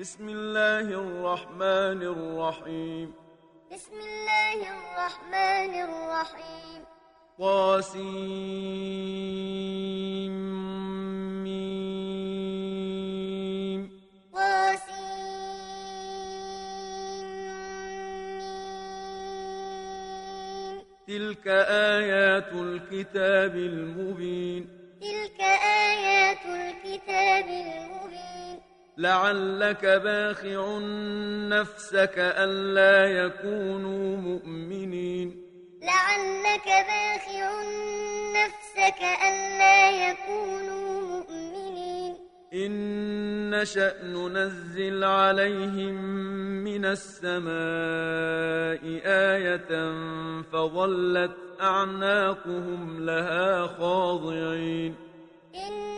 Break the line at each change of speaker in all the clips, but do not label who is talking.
بسم الله الرحمن الرحيم.
بسم الله الرحمن الرحيم.
طاسيم.
طاسيم.
تلك آيات الكتاب المبين.
تلك آيات الكتاب المبين.
لعلك باخع نفسك ألا يكونوا مؤمنين.
لعلك باخع نفسك ألا يكونوا مؤمنين.
إن نشأ ننزل عليهم من السماء آية فظلت أعناقهم لها خاضعين.
إن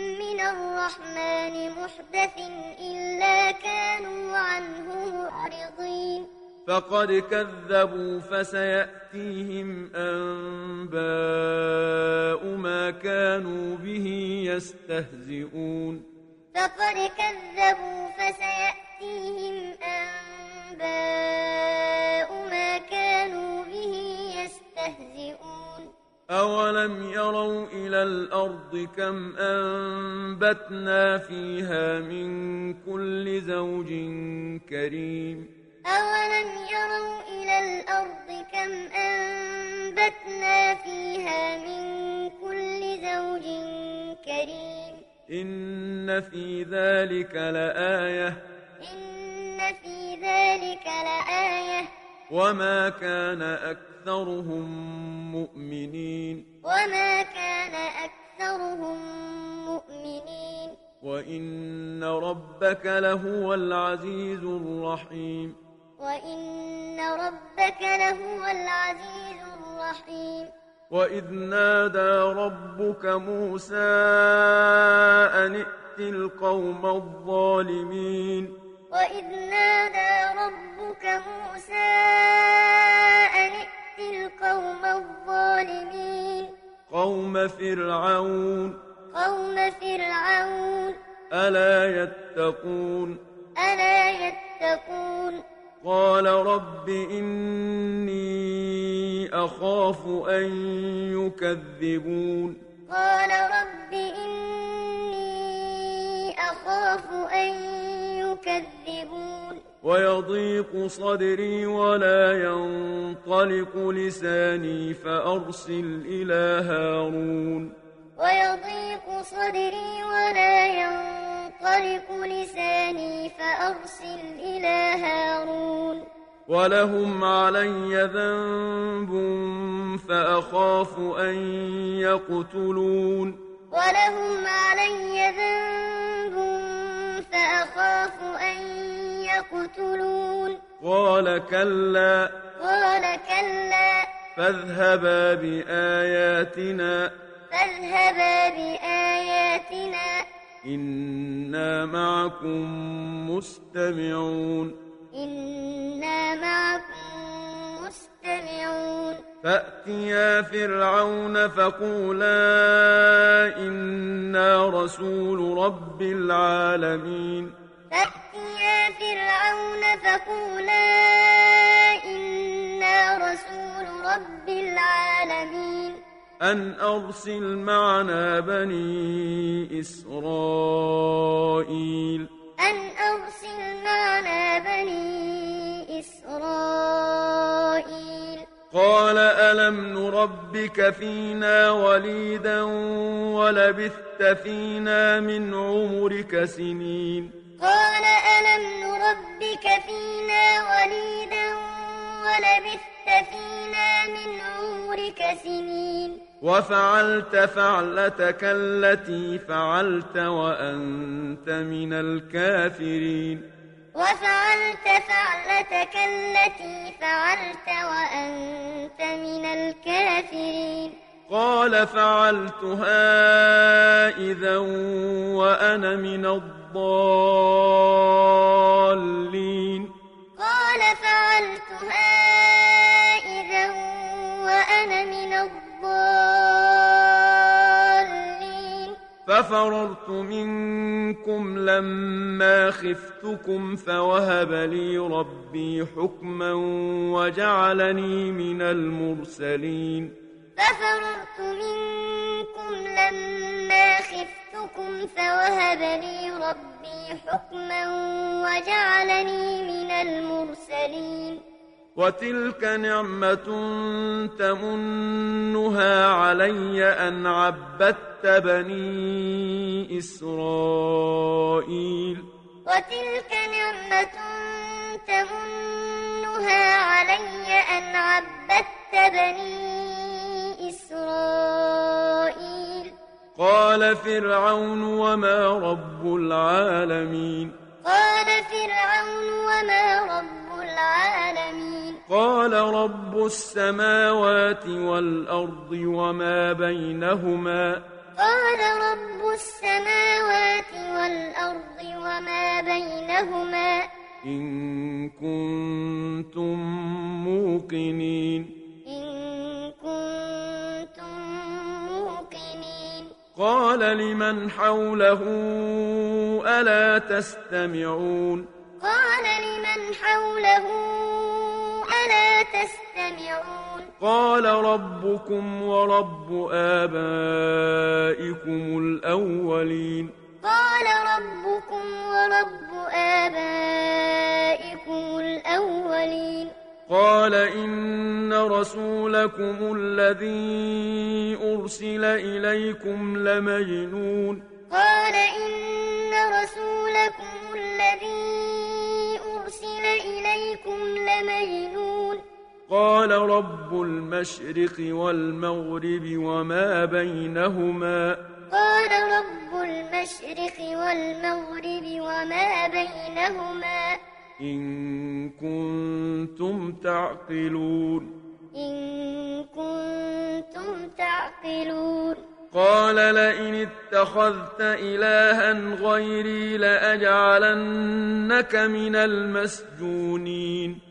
من الرحمن محدث إلا كانوا عنه معرضين.
فقد كذبوا فسيأتيهم أنباء ما كانوا به يستهزئون.
فقد كذبوا فسيأتيهم أنباء ما كانوا به يستهزئون.
أولم يروا إلى الأرض كم أنبتنا فيها من كل زوج كريم
أولم يروا إلى الأرض كم أنبتنا فيها من كل زوج كريم
إن في ذلك لآية
إن في ذلك لآية
وما كان أكثرهم مؤمنين
وما كان أكثرهم مؤمنين
وإن ربك لهو العزيز الرحيم
وإن ربك لهو العزيز الرحيم
وإذ نادى ربك موسى أن ائت القوم الظالمين
وإذ نادى ربك موسى أن ائت القوم الظالمين
قوم فرعون
قوم فرعون
ألا يتقون
ألا يتقون
قال رب إني أخاف أن يكذبون
قال رب إني أخاف أن يكذبون.
ويضيق صدري ولا ينطلق لساني فأرسل إلى هارون.
ويضيق صدري ولا ينطلق لساني فأرسل إلى هارون.
ولهم علي ذنب فأخاف أن يقتلون.
ولهم علي ذنب فأخاف أن يقتلون.
قال كلا.
قال كلا.
فاذهبا بآياتنا.
فاذهبا بآياتنا.
إنا معكم مستمعون.
إنا معكم مستمعون
فأتيا فرعون فقولا إنا رسول رب العالمين.
فأتيا فرعون فقولا إنا رسول رب العالمين.
أن أرسل معنا بني إسرائيل.
أن أرسل معنا بني إسرائيل.
قال ألم نربك فينا وليدا ولبثت فينا من عمرك سنين.
قال ألم نربك فينا وليدا ولبثت فينا من عمرك سنين.
وفعلت فعلتك التي فعلت وأنت من الكافرين.
وفعلت فعلتك التي فعلت وأنت من الكافرين.
قال فعلتها إذا وأنا من الضالين.
قال فعلتها
ففررت منكم لما خفتكم فوهب لي ربي حكما وجعلني من المرسلين.
ففررت منكم لما خفتكم فوهب لي ربي حكما وجعلني من المرسلين.
وتلك نعمة تمنها علي أن عبدت بني إسرائيل.
وتلك نعمة تمنها علي أن عبدت بني إسرائيل.
قال فرعون وما رب العالمين.
قال فرعون وما رب العالمين.
قال رب السماوات والأرض وما بينهما.
قال رب السماوات والأرض وما بينهما.
إن كنتم موقنين.
إن كنتم موقنين.
قال لمن حوله ألا تستمعون؟
قال لمن حوله ألا تستمعون
قال ربكم ورب آبائكم الأولين.
قال ربكم ورب آبائكم الأولين.
قال إن رسولكم الذي أرسل إليكم لمجنون.
قال إن رسولكم الذي أرسل إليكم لمجنون.
قال رب المشرق والمغرب وما بينهما.
قال رب المشرق والمغرب وما بينهما.
إن كنتم تعقلون.
إن كنتم تعقلون.
قال لئن اتخذت إلها غيري لأجعلنك من المسجونين.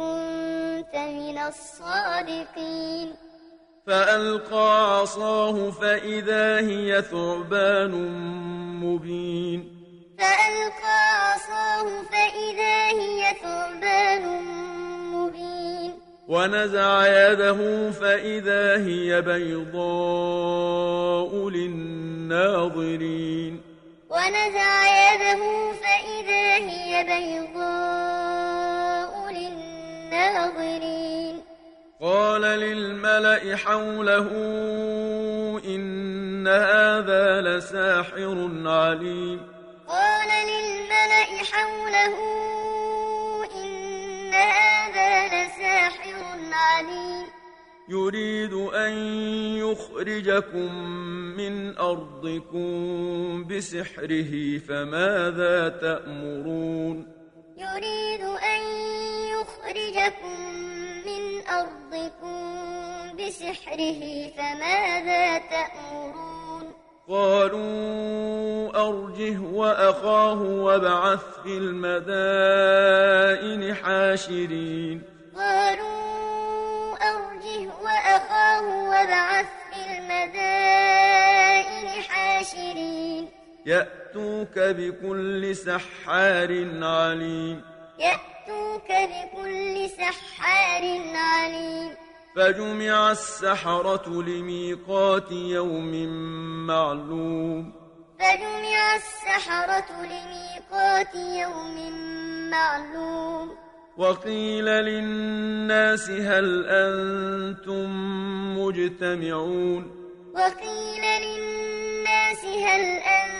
كنت من الصادقين.
فألقى عصاه فإذا هي ثعبان مبين.
فألقى عصاه فإذا هي ثعبان مبين.
ونزع يده فإذا هي بيضاء للناظرين.
ونزع يده فإذا هي بيضاء للناظرين
قال للملأ حوله إن هذا لساحر عليم.
قال للملأ حوله إن هذا لساحر عليم.
يريد أن يخرجكم من أرضكم بسحره فماذا تأمرون؟
يريد أن يخرجكم من أرضكم بسحره فماذا تأمرون؟
قالوا أرجه وأخاه وابعث في المدائن حاشرين.
قالوا أرجه وأخاه وابعث في المدائن حاشرين.
يأتوك بكل سحار عليم.
يأتوك بكل سحار عليم.
فجمع السحرة لميقات يوم معلوم.
فجمع السحرة لميقات يوم معلوم.
وقيل للناس هل أنتم مجتمعون؟
وقيل للناس هل أنتم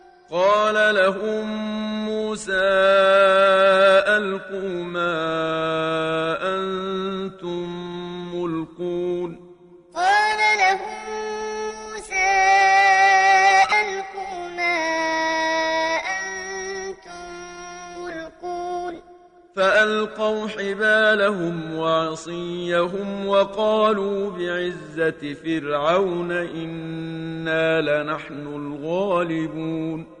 قال لهم موسى ألقوا ما أنتم ملقون.
قال لهم موسى ألقوا ما أنتم ملقون.
فألقوا حبالهم وعصيهم وقالوا بعزة فرعون إنا لنحن الغالبون.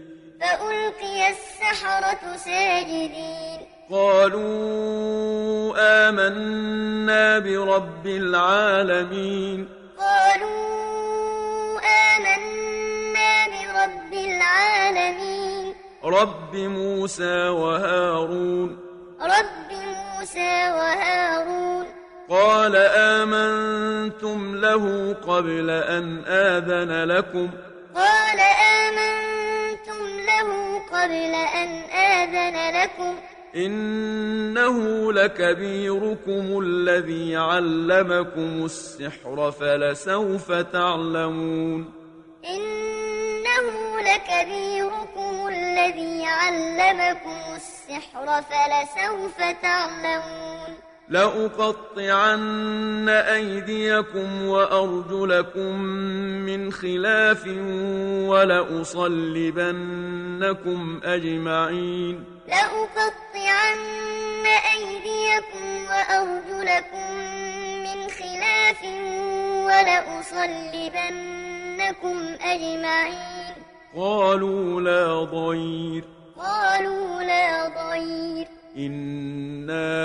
فألقي السحرة ساجدين.
قالوا آمنا برب العالمين.
قالوا آمنا برب العالمين.
رب موسى وهارون.
رب موسى وهارون.
قال آمنتم له قبل أن آذن لكم.
قال قبل أن آذن لكم.
إنه لكبيركم الذي علمكم السحر فلسوف تعلمون.
إنه لكبيركم الذي علمكم السحر فلسوف تعلمون.
لأقطعن أيديكم وأرجلكم من خلاف ولأصلبنكم أجمعين.
لأقطعن أيديكم وأرجلكم من خلاف ولأصلبنكم أجمعين.
قالوا لا ضير.
قالوا لا ضير.
إنا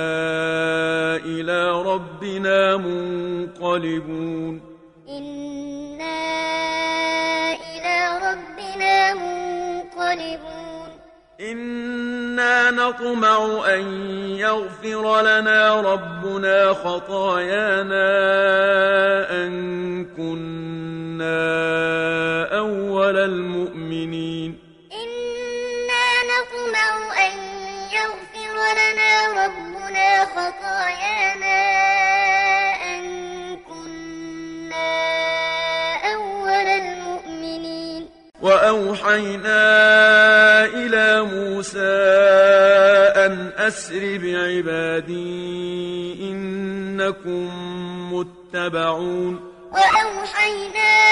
إلى ربنا منقلبون
إنا إلى ربنا منقلبون
إنا نطمع أن يغفر لنا ربنا خطايانا أن كنا أول المؤمنين
لنا ربنا خطايانا أن كنا أول المؤمنين
وأوحينا إلى موسى أن أسر بعبادي إنكم متبعون
وأوحينا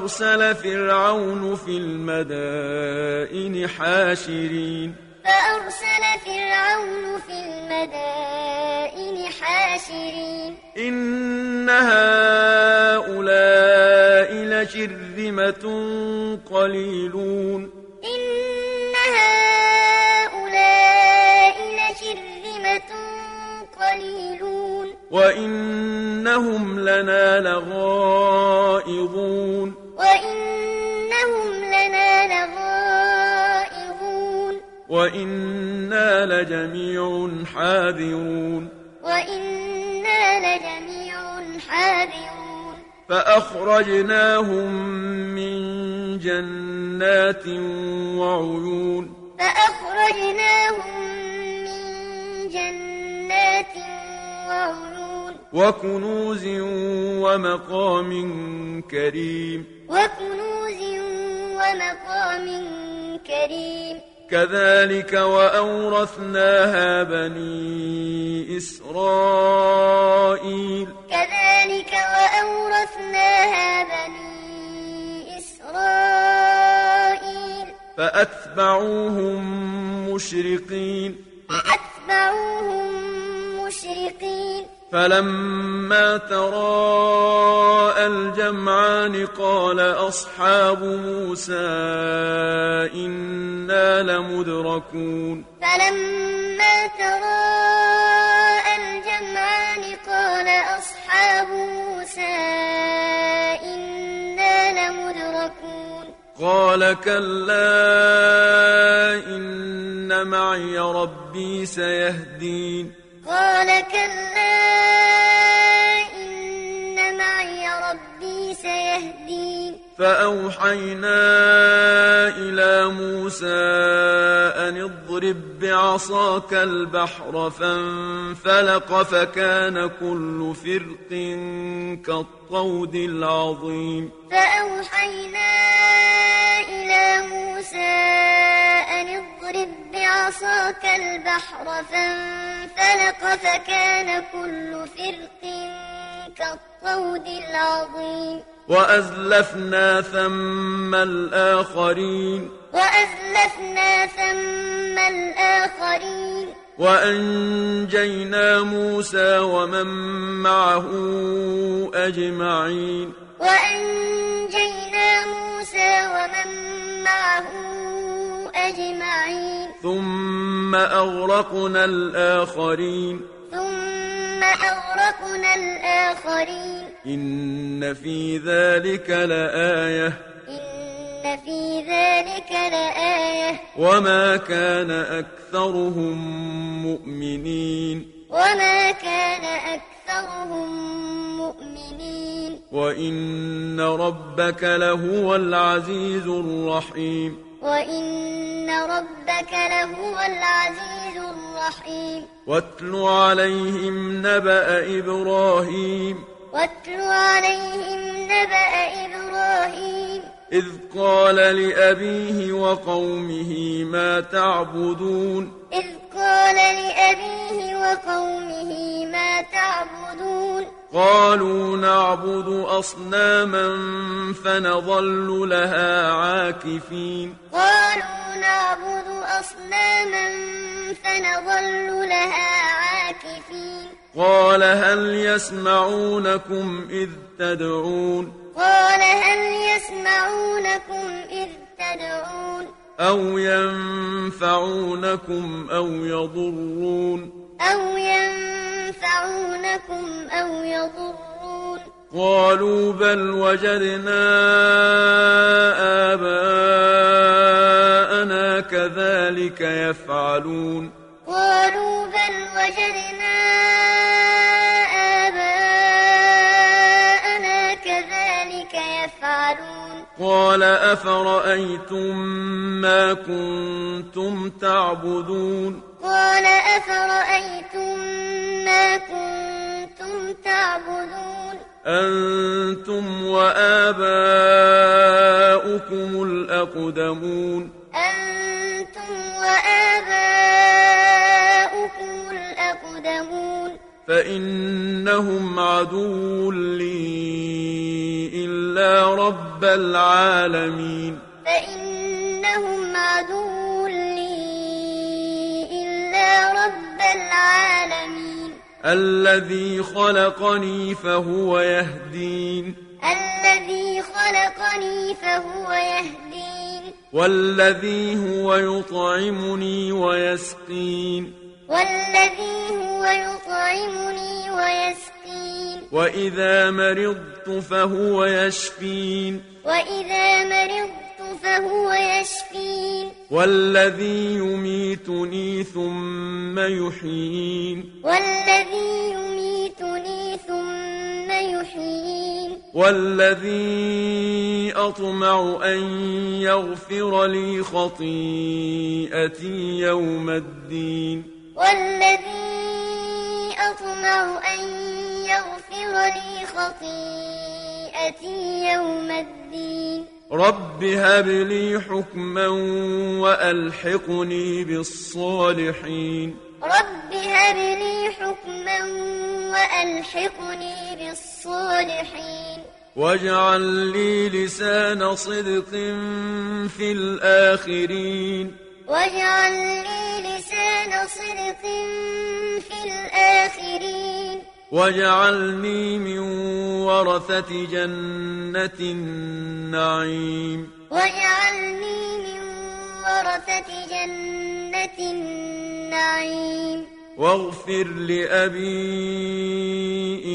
فأرسل فرعون في المدائن حاشرين.
فأرسل فرعون في المدائن حاشرين.
إن هؤلاء لشرذمة قليلون.
إن هؤلاء لشرذمة قليلون.
وإنهم حاذرون.
وإنا لجميع حاذرون.
فأخرجناهم من جنات وعيون.
فأخرجناهم من جنات وعيون.
وكنوز ومقام كريم.
وكنوز ومقام كريم.
كذلك وأورثناها بني إسرائيل.
كذلك وأورثناها بني إسرائيل.
فأتبعوهم مشرقين.
فأتبعوهم مشرقين.
فلما تراءى الجمعان قال أصحاب موسى إنا لمدركون.
فلما تراءى الجمعان قال أصحاب موسى إنا لمدركون.
قال كلا إن معي ربي سيهدين.
قال كلا إن معي ربي سيهدين.
فأوحينا إلى موسى أن اضرب بعصاك البحر فانفلق فكان كل فرق كالطود العظيم.
فأوحينا إلى موسى أن اضرب بعصاك البحر فانفلق فكان كل فرق كالطود العظيم.
وأزلفنا ثم الآخرين.
وأزلفنا ثم الآخرين.
وأنجينا موسى ومن معه أجمعين.
وأنجينا موسى ومن معه أجمعين.
ثم أغرقنا الآخرين.
ثم أغرقنا الآخرين
إن في ذلك لآية
إن في ذلك لآية
وما كان أكثرهم مؤمنين
وما كان أكثرهم مؤمنين
وإن ربك لهو العزيز الرحيم
وإن ربك لهو العزيز الرحيم
واتل عليهم نبأ إبراهيم
واتل عليهم نبأ إبراهيم
إذ قال لأبيه وقومه ما تعبدون
إذ قال لأبيه وقومه ما تعبدون
قالوا نعبد أصناما فنظل لها عاكفين
قالوا نعبد أصناما فنظل لها عاكفين
قال هل يسمعونكم إذ تدعون
قال هل يسمعونكم إذ تدعون
أو ينفعونكم أو يضرون
أو ينفعونكم أو يضرون
قالوا بل وجدنا آباءنا كذلك يفعلون
قالوا بل وجدنا
قال أفرأيتم ما كنتم تعبدون
قال أفرأيتم ما كنتم تعبدون
أنتم وآباؤكم الأقدمون
أنتم وآباؤكم الأقدمون
فإنهم عدو لي إلا رب العالمين.
فإنهم عدو لي إلا رب العالمين.
الذي خلقني فهو يهدين.
الذي خلقني فهو يهدين.
والذي هو يطعمني ويسقين.
والذي هو يطعمني ويسقين.
وإذا مرضت فهو يشفين
وإذا مرضت فهو يشفين
والذي يميتني ثم يحيين
والذي يميتني ثم يحيين
والذي أطمع أن يغفر لي خطيئتي يوم الدين
والذي أطمع لي خطيئتي يوم الدين
رب هب لي حكما وألحقني بالصالحين
رب هب لي حكما وألحقني بالصالحين
واجعل لي لسان صدق في الآخرين
واجعل لي لسان صدق في الآخرين
واجعلني من ورثة جنة النعيم
واجعلني من ورثة جنة النعيم
واغفر لأبي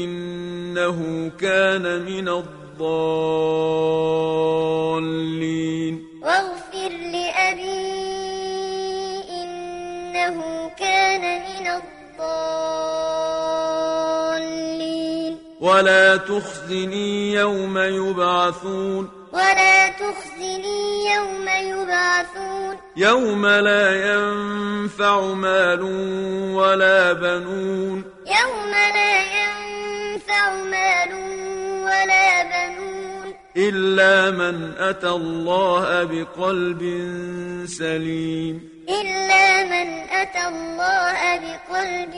إنه كان من الضالين
واغفر لأبي إنه كان من الضالين
ولا تخزني يوم يبعثون.
ولا تخزني يوم يبعثون.
يوم لا ينفع مال ولا بنون.
يوم لا ينفع مال ولا بنون.
إلا من أتى الله بقلب سليم.
إلا من أتى الله بقلب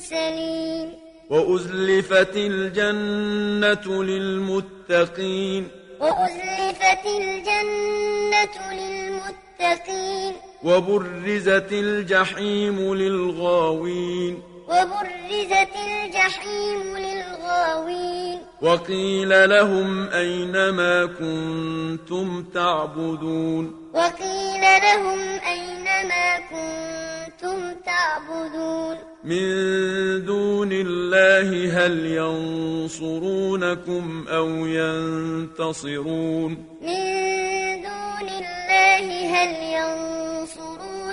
سليم.
وأزلفت الجنة للمتقين.
وأزلفت الجنة للمتقين.
وبرزت الجحيم للغاوين.
وبرزت الجحيم للغاوين.
وقيل لهم أين ما كنتم تعبدون؟
وقيل لهم أين ما كنتم تعبدون.
من دون الله هل ينصرونكم أو ينتصرون؟
من دون الله هل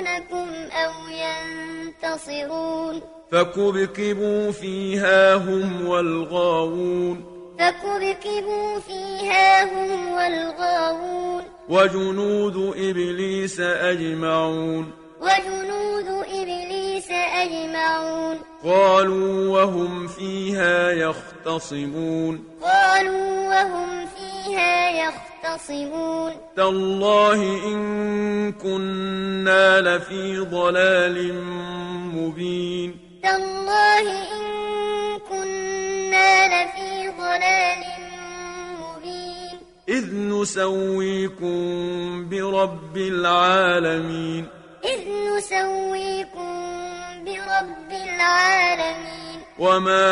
ينصرونكم أو ينتصرون
فكبكبوا فيها هم والغاوون
فكبكبوا فيها هم والغاوون
وجنود إبليس أجمعون
وجنود إبليس أجمعون.
قالوا وهم فيها يختصمون.
قالوا وهم فيها يختصمون.
تالله إن كنا لفي ضلال مبين.
تالله إن كنا لفي ضلال مبين.
إذ نسويكم برب العالمين.
نسويكم برب العالمين.
وما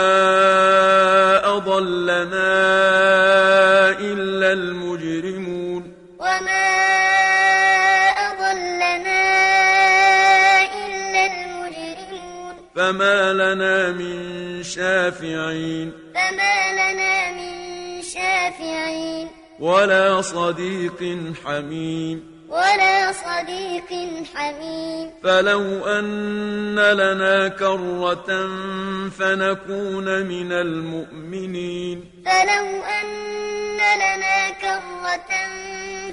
أضلنا إلا المجرمون.
وما أضلنا إلا المجرمون.
فما لنا من شافعين.
فما لنا من شافعين.
ولا صديق حميم.
ولا صديق حميم.
فلو أن لنا كرة فنكون من المؤمنين.
فلو أن لنا كرة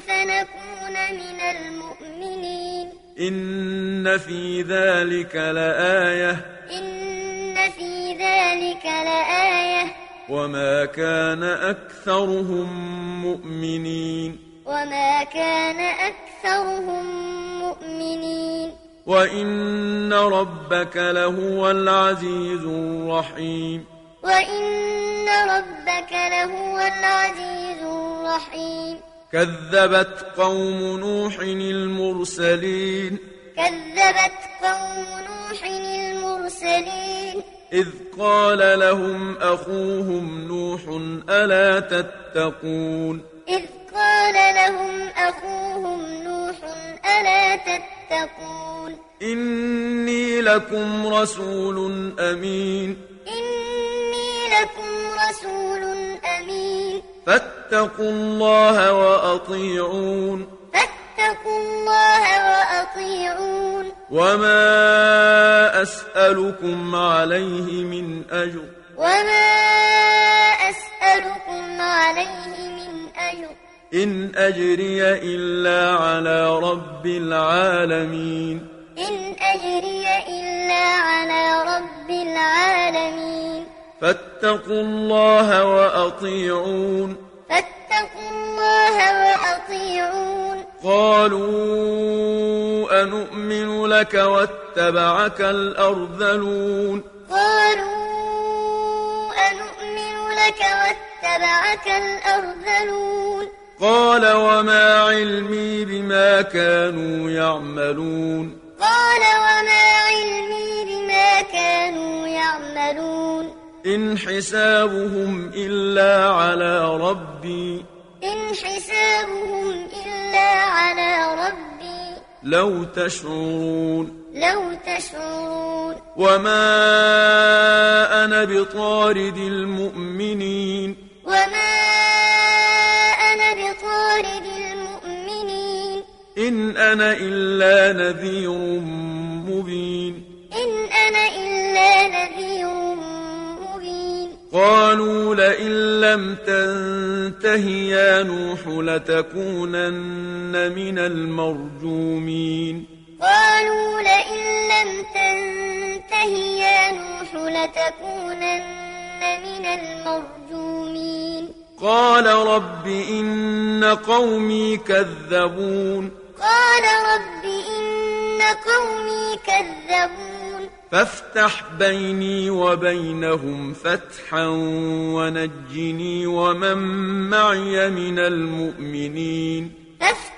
فنكون من المؤمنين.
إن في ذلك لآية.
إن في ذلك لآية.
وما كان أكثرهم مؤمنين.
وما كان أكثرهم مؤمنين.
وإن ربك لهو العزيز الرحيم.
وإن ربك لهو العزيز الرحيم.
كذبت قوم نوح المرسلين.
كذبت قوم نوح المرسلين.
إذ قال لهم أخوهم نوح ألا تتقون.
إذ قال لهم أخوهم نوح ألا تتقون؟
إني لكم رسول أمين.
إني لكم رسول أمين.
فاتقوا الله وأطيعون.
فاتقوا الله وأطيعون.
وما أسألكم عليه من أجر.
وما أسألكم عليه من أجر.
إن أجري إلا على رب العالمين.
إن أجري إلا على رب العالمين.
فاتقوا الله وأطيعون.
فاتقوا الله وأطيعون.
قالوا أنؤمن لك واتبعك الأرذلون.
قالوا أنؤمن لك واتبعك الأرذلون.
قال وما علمي بما كانوا يعملون.
قال وما علمي بما كانوا يعملون.
إن حسابهم إلا على ربي.
إن حسابهم إلا على ربي.
لو تشعرون.
لو تشعرون.
وما أنا بطارد المؤمنين.
وما أنا بطارد المؤمنين
إن أنا إلا نذير مبين
إن أنا إلا نذير مبين
قالوا لئن لم تنته يا نوح لتكونن من المرجومين
قالوا لئن لم تنته يا نوح لتكونن من المرجومين
قال رب إن قومي كذبون.
قال رب إن قومي كذبون.
فافتح بيني وبينهم فتحا ونجني ومن معي من المؤمنين.
فافتح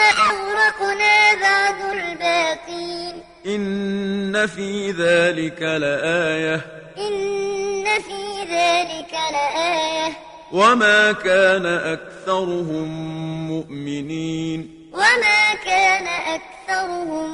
أغرقنا بعد الباقين
إن في ذلك لآية
إن في ذلك لآية
وما كان أكثرهم مؤمنين
وما كان أكثرهم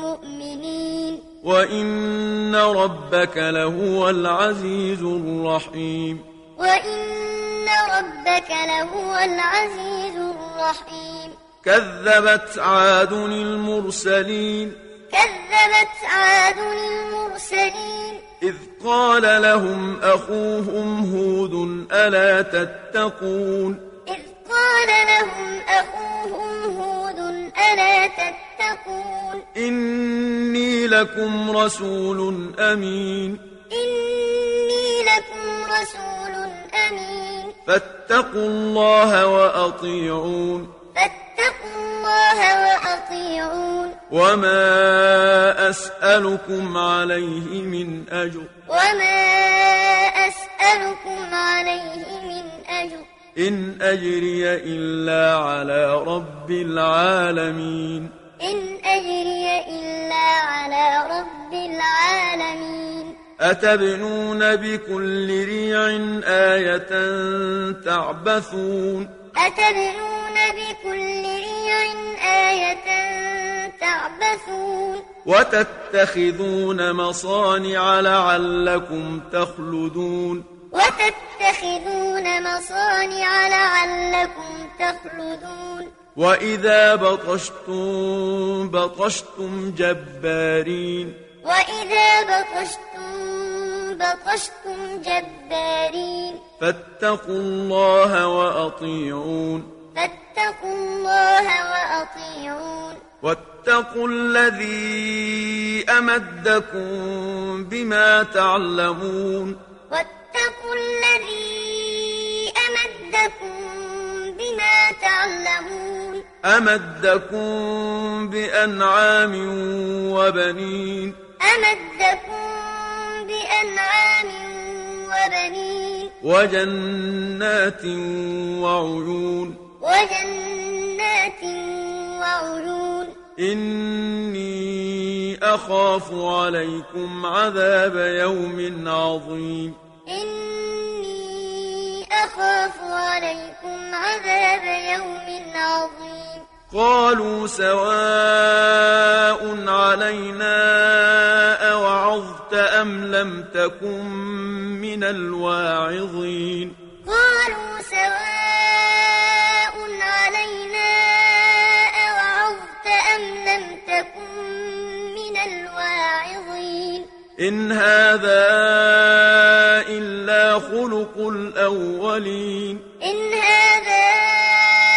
مؤمنين
وإن ربك لهو العزيز الرحيم
وإن ربك لهو العزيز الرحيم
كذبت عاد المرسلين.
كذبت عاد المرسلين.
إذ قال لهم أخوهم هود ألا تتقون؟
إذ قال لهم أخوهم هود ألا تتقون؟
إني لكم رسول أمين.
إني لكم رسول أمين.
فاتقوا الله وأطيعون.
فاتقوا الله وأطيعون.
وما أسألكم عليه من أجر.
وما أسألكم عليه من أجر.
إن أجري إلا على رب العالمين.
إن أجري إلا على رب العالمين.
أتبنون بكل ريع آية تعبثون.
أتبنون بكل ريع آية تعبثون
وتتخذون مصانع لعلكم تخلدون.
وتتخذون مصانع لعلكم تخلدون.
وإذا بطشتم بطشتم جبارين.
وإذا بطشتم بطشتم جبارين.
فاتقوا الله وأطيعون.
فاتقوا الله وأطيعون.
واتقوا الذي أمدكم بما تعلمون.
واتقوا الذي أمدكم بما تعلمون.
أمدكم بأنعام وبنين.
أمدكم وبنين.
وجنات وعيون.
وجنات وعيون.
إني أخاف عليكم عذاب يوم عظيم.
إني أخاف عليكم عذاب يوم عظيم.
قالوا سواء علينا أوعظت أم لم تكن من الواعظين.
قالوا سواء علينا أوعظت أم لم تكن من الواعظين.
إن هذا إلا خلق الأولين.
إن هذا إلا خلق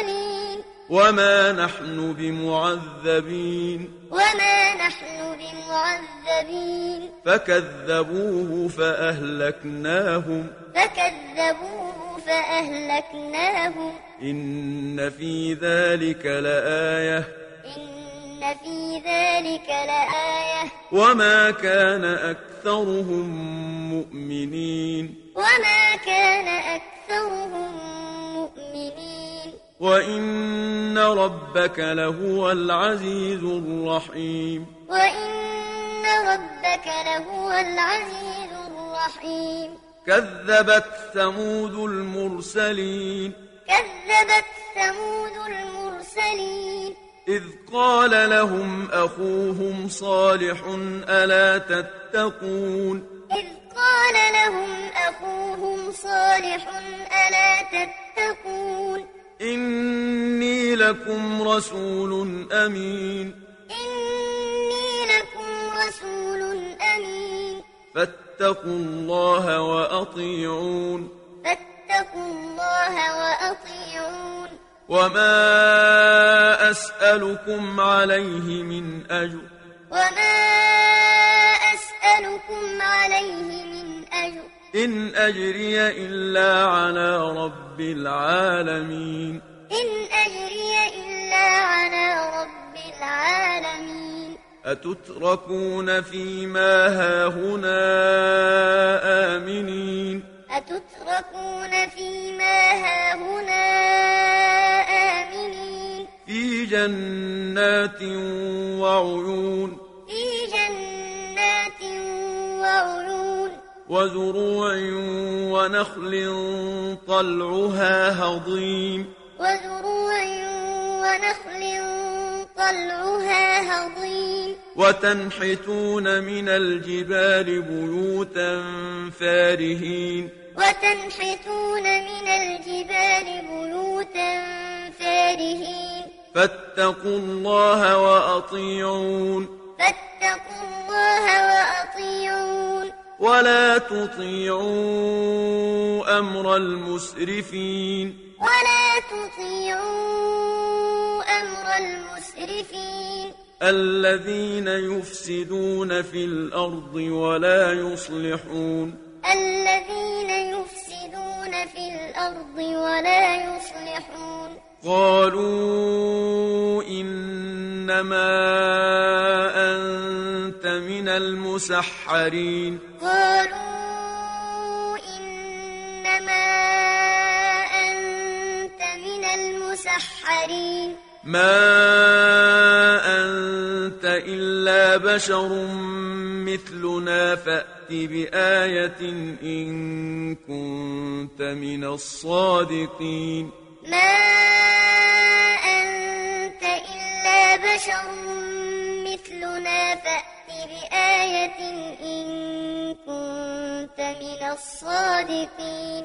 الأولين
وما نحن بمعذبين
وما نحن بمعذبين
فكذبوه فأهلكناهم
فكذبوه فأهلكناهم
إن في ذلك لآية
إن في ذلك لآية
وما كان أكثرهم مؤمنين
وما كان أكثرهم مؤمنين
وإن ربك لهو العزيز الرحيم
وإن ربك لهو العزيز الرحيم
كذبت ثمود المرسلين
كذبت ثمود المرسلين
إذ قال لهم أخوهم صالح ألا تتقون
إذ قال لهم أخوهم صالح ألا تتقون
إني لكم رسول أمين.
إني لكم رسول أمين.
فاتقوا الله وأطيعون.
فاتقوا الله وأطيعون.
وما أسألكم عليه من أجر.
وما أسألكم عليه من أجر.
إن أجري إلا على رب العالمين.
إن أجري إلا على رب العالمين.
أتتركون فيما هاهنا آمنين؟
أتتركون فيما هاهنا آمنين؟
في جنات وعيون وزروع ونخل طلعها هضيم.
وزروع ونخل طلعها هضيم.
وتنحتون من الجبال بيوتا فارهين.
وتنحتون من الجبال بيوتا فارهين.
فاتقوا الله وأطيعون.
فاتقوا الله وأطيعون.
ولا تطيعوا أمر المسرفين.
ولا تطيعوا أمر المسرفين.
الذين يفسدون في الأرض ولا يصلحون.
الذين يفسدون في الأرض ولا يصلحون
قالوا إنما أنت من المسحرين
قالوا إنما أنت من المسحرين
ما أنت إلا بشر مثلنا فأت بآية إن كنت من الصادقين
ما أنت إلا بشر مثلنا فأت بآية إن كنت من الصادقين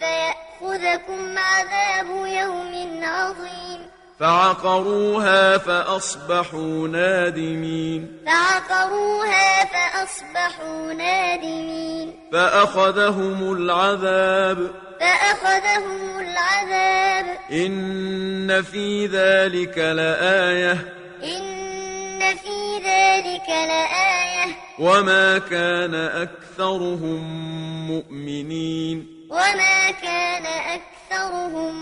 فيأخذكم عذاب يوم عظيم.
فعقروها فأصبحوا نادمين.
فعقروها فأصبحوا نادمين.
فأخذهم العذاب.
فأخذهم العذاب.
إن في ذلك لآية.
إن في ذلك لآية.
وما كان أكثرهم مؤمنين.
وما كان أكثرهم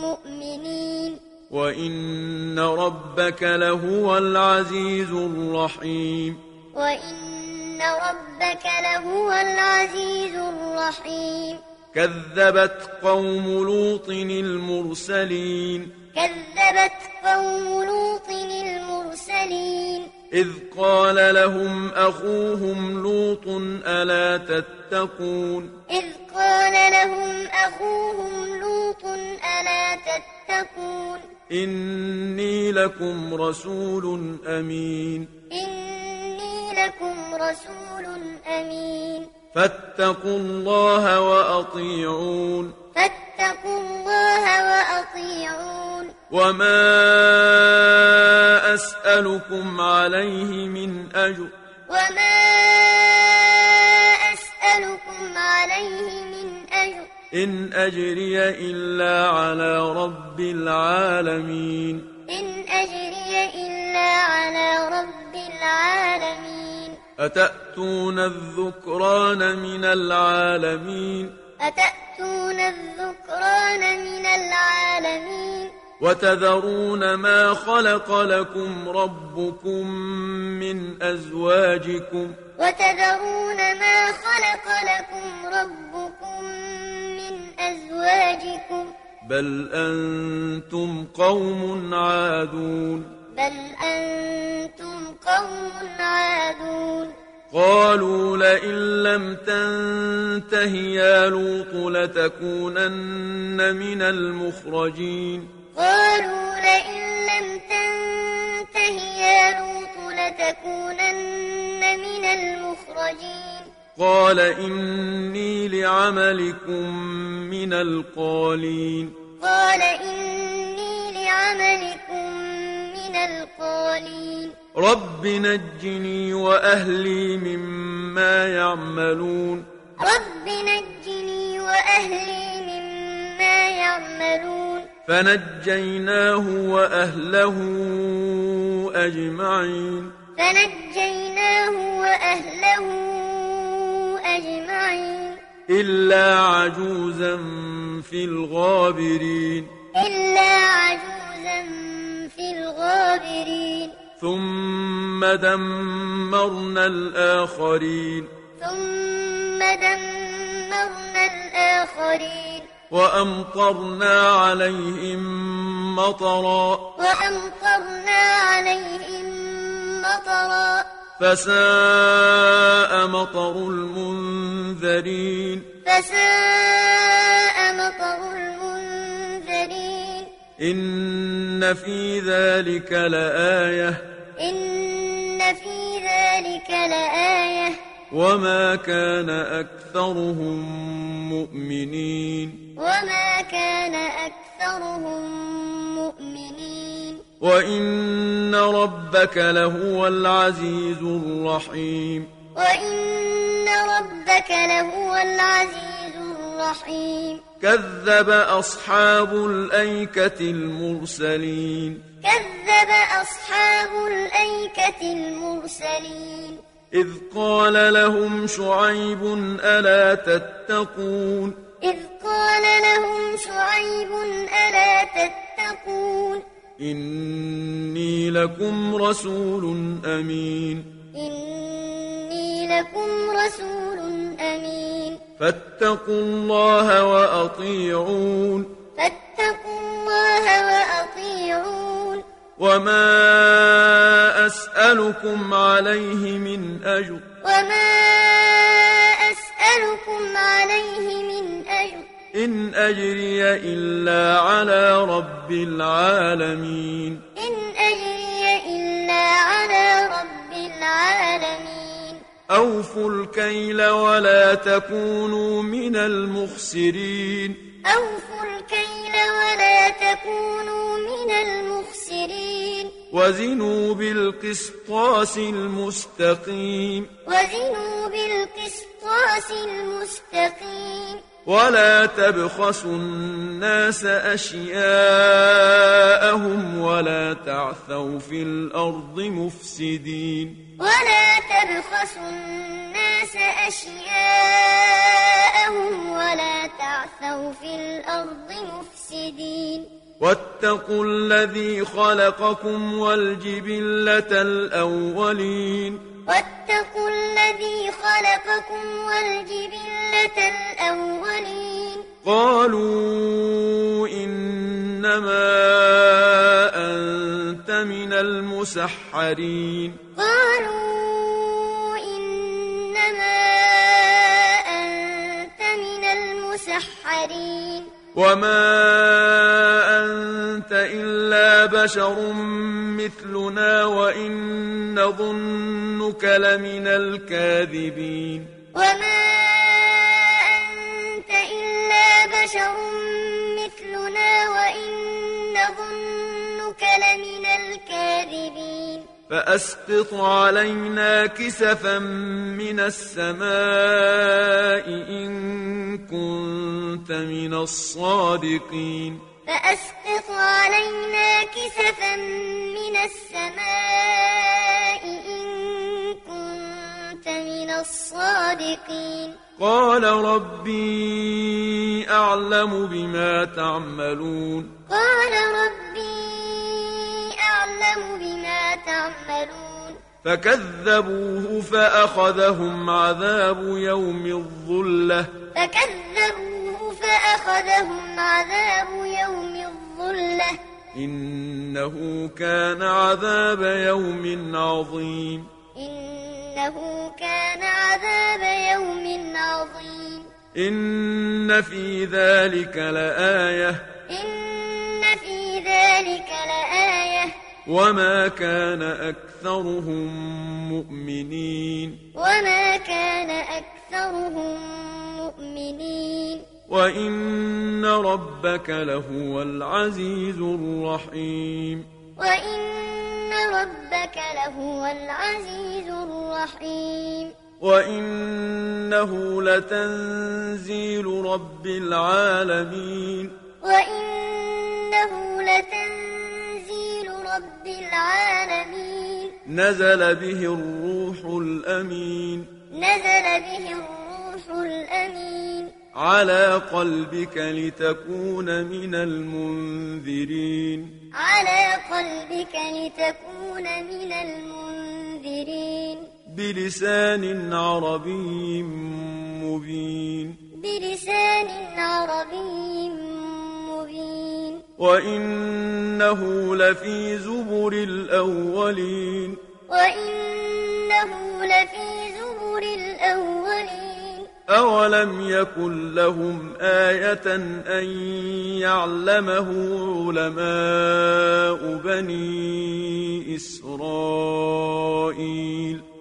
مؤمنين.
وإن ربك لهو العزيز الرحيم.
وإن ربك لهو العزيز الرحيم.
كذبت قوم لوط المرسلين.
كذبت قوم لوط المرسلين.
إذ قال لهم أخوهم لوط ألا تتقون؟
إذ قال لهم أخوهم لوط ألا تتقون؟
إني لكم رسول أمين.
إني لكم رسول أمين.
فاتقوا الله وأطيعون.
فاتقوا الله وأطيعون.
وما أسألكم عليه من أجر
وما أسألكم عليه من أجر
إن أجري إلا على رب العالمين
إن أجري إلا على رب العالمين
أتأتون الذكران من العالمين
أتأتون الذكران من العالمين
وتذرون ما خلق لكم ربكم من أزواجكم
وتذرون ما خلق لكم ربكم من أزواجكم
بل أنتم قوم عادون
بل أنتم قوم عادون
قالوا لئن لم تنته يا لوط لتكونن من المخرجين
قالوا لئن لم تنته يا لوط لتكونن من المخرجين.
قال إني لعملكم من القالين.
قال إني لعملكم من القالين.
رب نجني وأهلي مما يعملون.
رب نجني وأهلي مما يعملون.
فنجيناه وأهله أجمعين.
فنجيناه وأهله أجمعين.
إلا عجوزا في الغابرين.
إلا عجوزا في الغابرين.
ثم دمرنا الآخرين.
ثم دمرنا الآخرين.
وأمطرنا عليهم مطرا.
وأمطرنا عليهم مطرا.
فساء مطر المنذرين.
فساء مطر المنذرين.
إن في ذلك لآية.
إن في ذلك لآية.
وما كان أكثرهم مؤمنين
وما كان أكثرهم مؤمنين
وإن ربك لهو العزيز الرحيم
وإن ربك لهو العزيز الرحيم
كذب أصحاب الأيكة المرسلين
كذب أصحاب الأيكة المرسلين
إذ قال لهم شعيب ألا تتقون
إذ قال لهم شعيب ألا تتقون
إني لكم رسول أمين
إني لكم رسول أمين
فاتقوا الله وأطيعون
فاتقوا الله وأطيعون
وما أسألكم عليه من أجر
وما أسألكم عليه من أجر
إن أجري إلا على رب العالمين
إن أجري إلا على رب العالمين
أوفوا الكيل ولا تكونوا من المخسرين
أوفوا الكيل ولا تكونوا من المخسرين.
وزنوا بالقسطاس المستقيم.
وزنوا بالقسطاس المستقيم.
ولا تبخسوا الناس أشياءهم ولا تعثوا في الأرض مفسدين
ولا تبخسوا الناس أشياءهم ولا تعثوا في الأرض مفسدين
واتقوا الذي خلقكم والجبلة الأولين
واتقوا الذي خلقكم والجبلة الأولين.
قالوا إنما أنت من المسحرين.
قالوا إنما أنت من المسحرين.
وما أنت إلا بشر مثلنا وإن نظنك لمن الكاذبين
وما أنت إلا بشر مثلنا وإن نظنك لمن الكاذبين
فأسقط علينا كسفا من السماء إن كنت من الصادقين
فأسقط علينا كسفا من السماء إن كنت من الصادقين.
قال ربي أعلم بما تعملون.
قال ربي أعلم بما تعملون.
فكذبوه فأخذهم عذاب يوم الظلة.
فكذبوه فأخذهم عذاب يوم الظلة.
إنه كان عذاب يوم عظيم.
إنه كان عذاب يوم عظيم.
إن في ذلك لآية.
إن في ذلك لآية.
وما كان أكثرهم مؤمنين.
وما كان أكثرهم مؤمنين.
وإن ربك لهو العزيز الرحيم
وإن ربك لهو العزيز الرحيم
وإنه لتنزيل رب العالمين
وإنه لتنزيل رب العالمين
نزل به الروح الأمين
نزل به الروح الأمين
على قلبك لتكون من المنذرين.
على قلبك لتكون من المنذرين.
بلسان عربي مبين.
بلسان عربي مبين.
وإنه لفي زبر الأولين.
وإنه لفي زبر الأولين.
أولم يكن لهم آية أن يعلمه علماء بني إسرائيل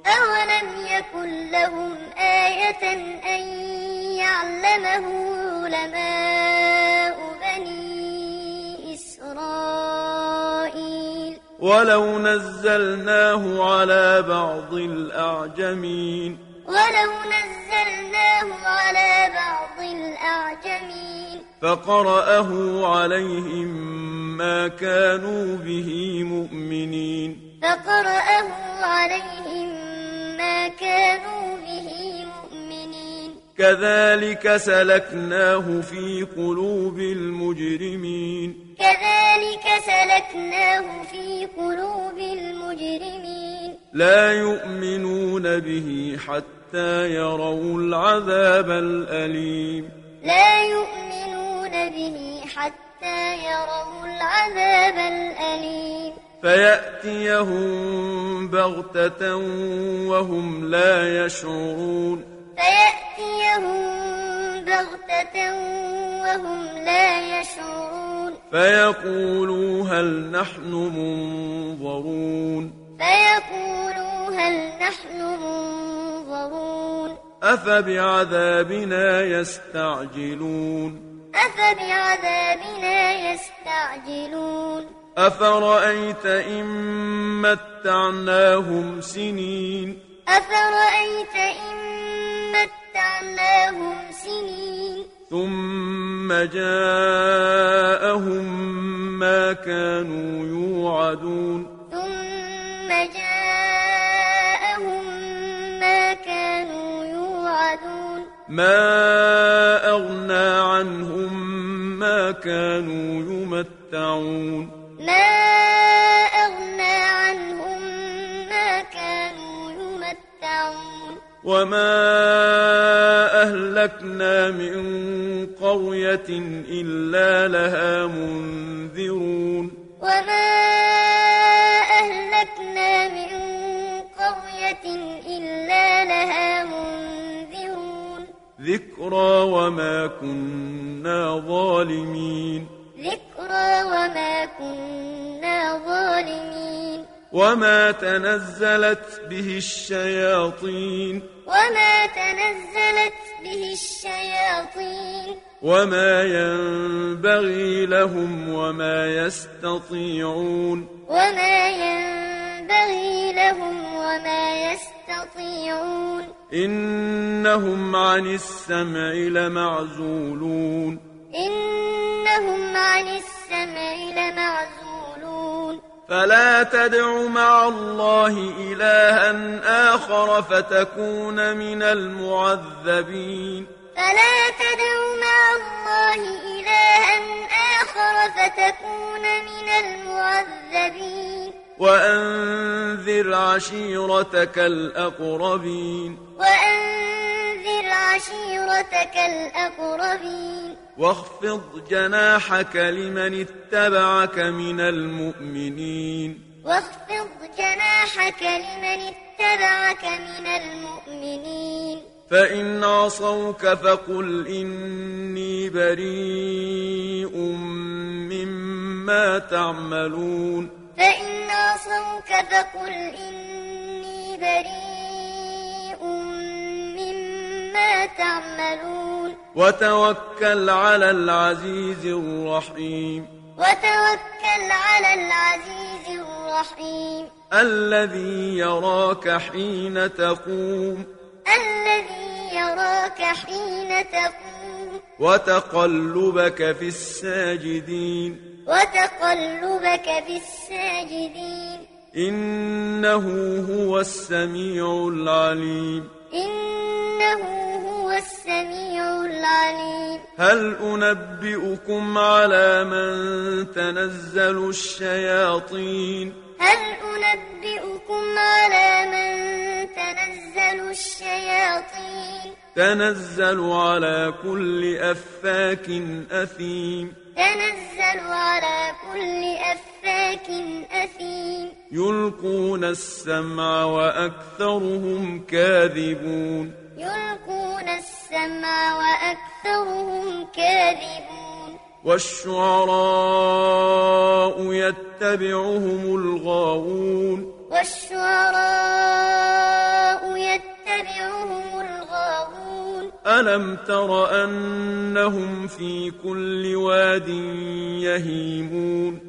أولم يكن لهم آية أن يعلمه علماء بني إسرائيل
ولو نزلناه على بعض الأعجمين
ولو نزلناه على بعض الأعجمين.
فقرأه عليهم ما كانوا به مؤمنين.
فقرأه عليهم ما كانوا به مؤمنين.
كذلك سلكناه في قلوب المجرمين.
كذلك سلكناه في قلوب المجرمين.
لا يؤمنون به حتى يروا العذاب الأليم.
لا يؤمنون به حتى يروا العذاب الأليم.
فيأتيهم بغتة وهم لا يشعرون.
فيأتيهم بغتة وهم لا يشعرون.
فيقولوا هل نحن منظرون.
فيقولوا هل نحن منظرون
أفبعذابنا يستعجلون
أفبعذابنا يستعجلون
أفرأيت إن متعناهم سنين
أفرأيت إن متعناهم سنين
ثم جاءهم ما كانوا يوعدون
ما
أغنى عنهم ما كانوا يمتعون.
ما أغنى عنهم ما كانوا يمتعون.
وما أهلكنا من قرية إلا لها منذرون ذكرى وما كنا ظالمين.
ذكرى وما كنا ظالمين.
وما تنزلت به الشياطين.
وما تنزلت به الشياطين.
وما ينبغي لهم وما يستطيعون.
وما ينبغي لهم وما يستطيعون.
إنهم عن السمع لمعزولون.
إنهم عن السمع لمعزولون.
فلا تدع مع الله إلها آخر فتكون من المعذبين.
فلا تدع مع الله إلها آخر فتكون من المعذبين.
وأنذر عشيرتك الأقربين.
وأنذر عشيرتك الأقربين.
واخفض جناحك لمن اتبعك من المؤمنين.
واخفض جناحك لمن اتبعك من المؤمنين.
فإن عصوك فقل إني بريء مما تعملون.
فإن عصوك فقل إني بريء مما تعملون.
وتوكل على العزيز الرحيم.
وتوكل على العزيز الرحيم.
الذي يراك حين تقوم.
الذي يراك حين تقوم.
وتقلبك في الساجدين.
وتقلبك في الساجدين
إنه هو السميع العليم.
إنه هو السميع العليم.
هل أنبئكم على من تنزل الشياطين؟
هل أنبئكم على من تنزل الشياطين؟
تنزل على كل أفاك أثيم.
تنزل على أفاك أثيم.
يلقون السمع وأكثرهم كاذبون.
يلقون السمع وأكثرهم كاذبون.
والشعراء يتبعهم الغاوون.
والشعراء يتبعهم الغاوون.
ألم تر أنهم في كل واد يهيمون؟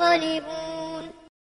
يَنقَلِبُونَ